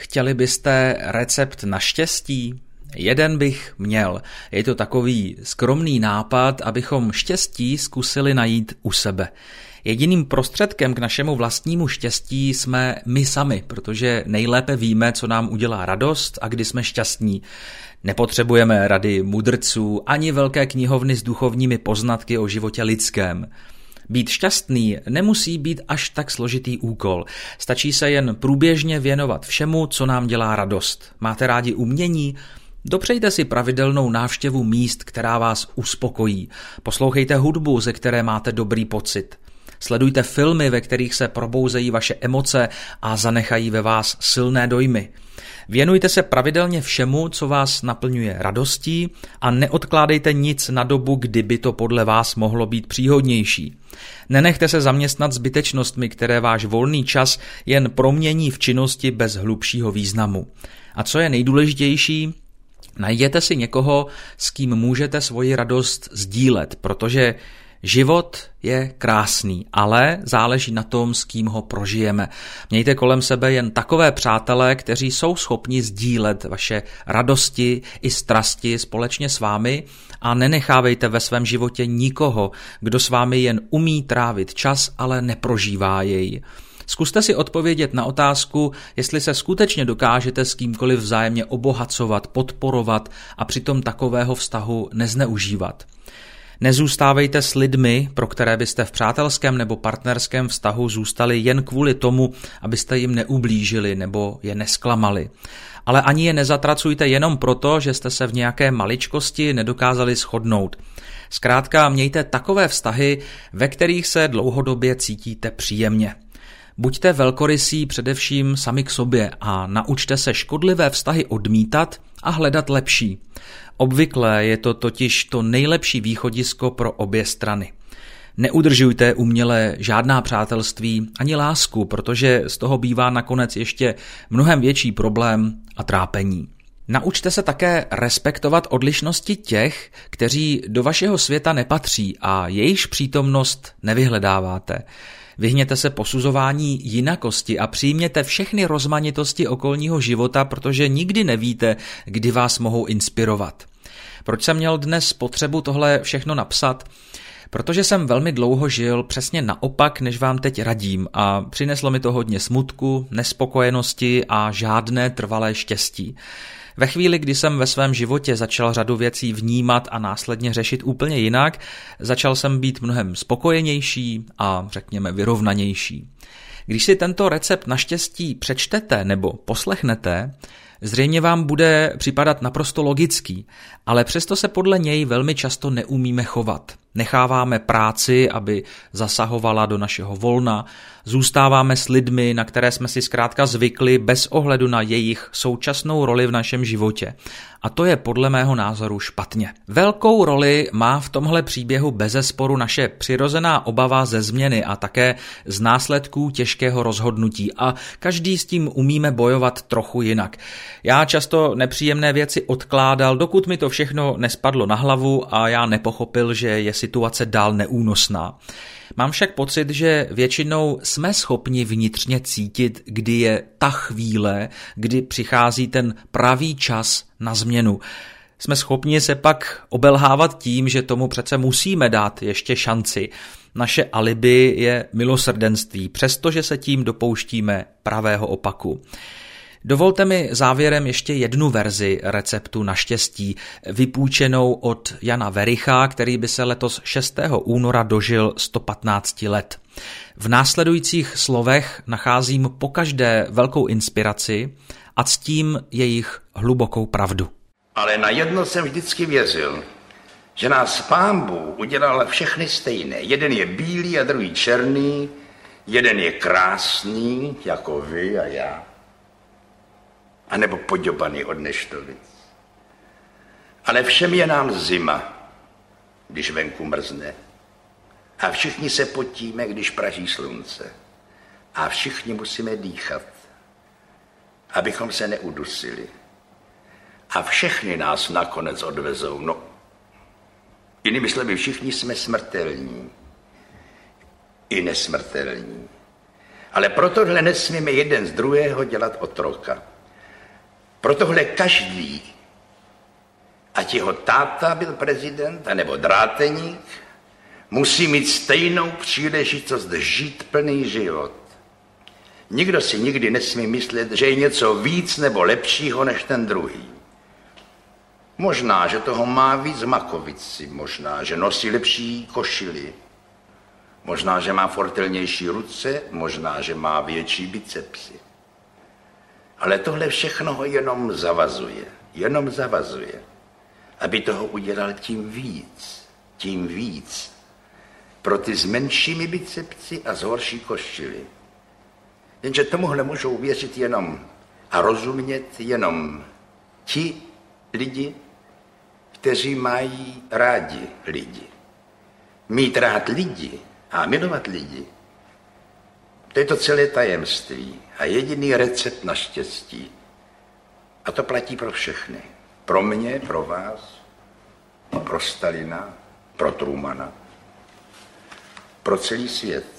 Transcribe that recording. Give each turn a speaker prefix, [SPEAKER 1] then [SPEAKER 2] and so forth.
[SPEAKER 1] Chtěli byste recept na štěstí? Jeden bych měl. Je to takový skromný nápad, abychom štěstí zkusili najít u sebe. Jediným prostředkem k našemu vlastnímu štěstí jsme my sami, protože nejlépe víme, co nám udělá radost a kdy jsme šťastní. Nepotřebujeme rady mudrců ani velké knihovny s duchovními poznatky o životě lidském. Být šťastný nemusí být až tak složitý úkol. Stačí se jen průběžně věnovat všemu, co nám dělá radost. Máte rádi umění? Dopřejte si pravidelnou návštěvu míst, která vás uspokojí. Poslouchejte hudbu, ze které máte dobrý pocit. Sledujte filmy, ve kterých se probouzejí vaše emoce a zanechají ve vás silné dojmy. Věnujte se pravidelně všemu, co vás naplňuje radostí a neodkládejte nic na dobu, kdyby to podle vás mohlo být příhodnější. Nenechte se zaměstnat zbytečnostmi, které váš volný čas jen promění v činnosti bez hlubšího významu. A co je nejdůležitější, najděte si někoho, s kým můžete svoji radost sdílet, protože Život je krásný, ale záleží na tom, s kým ho prožijeme. Mějte kolem sebe jen takové přátelé, kteří jsou schopni sdílet vaše radosti i strasti společně s vámi a nenechávejte ve svém životě nikoho, kdo s vámi jen umí trávit čas, ale neprožívá jej. Zkuste si odpovědět na otázku, jestli se skutečně dokážete s kýmkoliv vzájemně obohacovat, podporovat a přitom takového vztahu nezneužívat. Nezůstávejte s lidmi, pro které byste v přátelském nebo partnerském vztahu zůstali jen kvůli tomu, abyste jim neublížili nebo je nesklamali. Ale ani je nezatracujte jenom proto, že jste se v nějaké maličkosti nedokázali shodnout. Zkrátka mějte takové vztahy, ve kterých se dlouhodobě cítíte příjemně. Buďte velkorysí především sami k sobě a naučte se škodlivé vztahy odmítat a hledat lepší. Obvykle je to totiž to nejlepší východisko pro obě strany. Neudržujte uměle žádná přátelství ani lásku, protože z toho bývá nakonec ještě mnohem větší problém a trápení. Naučte se také respektovat odlišnosti těch, kteří do vašeho světa nepatří a jejichž přítomnost nevyhledáváte. Vyhněte se posuzování jinakosti a přijměte všechny rozmanitosti okolního života, protože nikdy nevíte, kdy vás mohou inspirovat. Proč jsem měl dnes potřebu tohle všechno napsat? Protože jsem velmi dlouho žil přesně naopak, než vám teď radím a přineslo mi to hodně smutku, nespokojenosti a žádné trvalé štěstí. Ve chvíli, kdy jsem ve svém životě začal řadu věcí vnímat a následně řešit úplně jinak, začal jsem být mnohem spokojenější a řekněme vyrovnanější. Když si tento recept naštěstí přečtete nebo poslechnete, zřejmě vám bude připadat naprosto logický, ale přesto se podle něj velmi často neumíme chovat. Necháváme práci, aby zasahovala do našeho volna, zůstáváme s lidmi, na které jsme si zkrátka zvykli bez ohledu na jejich současnou roli v našem životě. A to je podle mého názoru špatně. Velkou roli má v tomhle příběhu bezesporu naše přirozená obava ze změny a také z následků těžkého rozhodnutí a každý s tím umíme bojovat trochu jinak. Já často nepříjemné věci odkládal, dokud mi to všechno nespadlo na hlavu a já nepochopil, že je situace dál neúnosná. Mám však pocit, že většinou jsme schopni vnitřně cítit, kdy je ta chvíle, kdy přichází ten pravý čas na změnu. Jsme schopni se pak obelhávat tím, že tomu přece musíme dát ještě šanci. Naše alibi je milosrdenství, přestože se tím dopouštíme pravého opaku. Dovolte mi závěrem ještě jednu verzi receptu na štěstí, vypůjčenou od Jana Vericha, který by se letos 6. února dožil 115 let. V následujících slovech nacházím pokaždé velkou inspiraci a ctím jejich hlubokou pravdu.
[SPEAKER 2] Ale na jedno jsem vždycky věřil, že nás pán Bůh udělal všechny stejné. Jeden je bílý a druhý černý, jeden je krásný, jako vy a já anebo poděbaný od neštovic. Ale všem je nám zima, když venku mrzne. A všichni se potíme, když praží slunce. A všichni musíme dýchat, abychom se neudusili. A všechny nás nakonec odvezou. No, jinými slovy, všichni jsme smrtelní. I nesmrtelní. Ale proto nesmíme jeden z druhého dělat otroka. Pro tohle každý, ať jeho táta byl prezident, anebo dráteník, musí mít stejnou příležitost žít plný život. Nikdo si nikdy nesmí myslet, že je něco víc nebo lepšího než ten druhý. Možná, že toho má víc makovici, možná, že nosí lepší košily, možná, že má fortelnější ruce, možná, že má větší bicepsy. Ale tohle všechno ho jenom zavazuje, jenom zavazuje, aby toho udělal tím víc, tím víc, pro ty s menšími bicepsy a s horší košily. Jenže tomuhle můžou věřit jenom a rozumět jenom ti lidi, kteří mají rádi lidi. Mít rád lidi a milovat lidi, to je to celé tajemství a jediný recept na štěstí. A to platí pro všechny. Pro mě, pro vás, pro Stalina, pro Trumana, pro celý svět.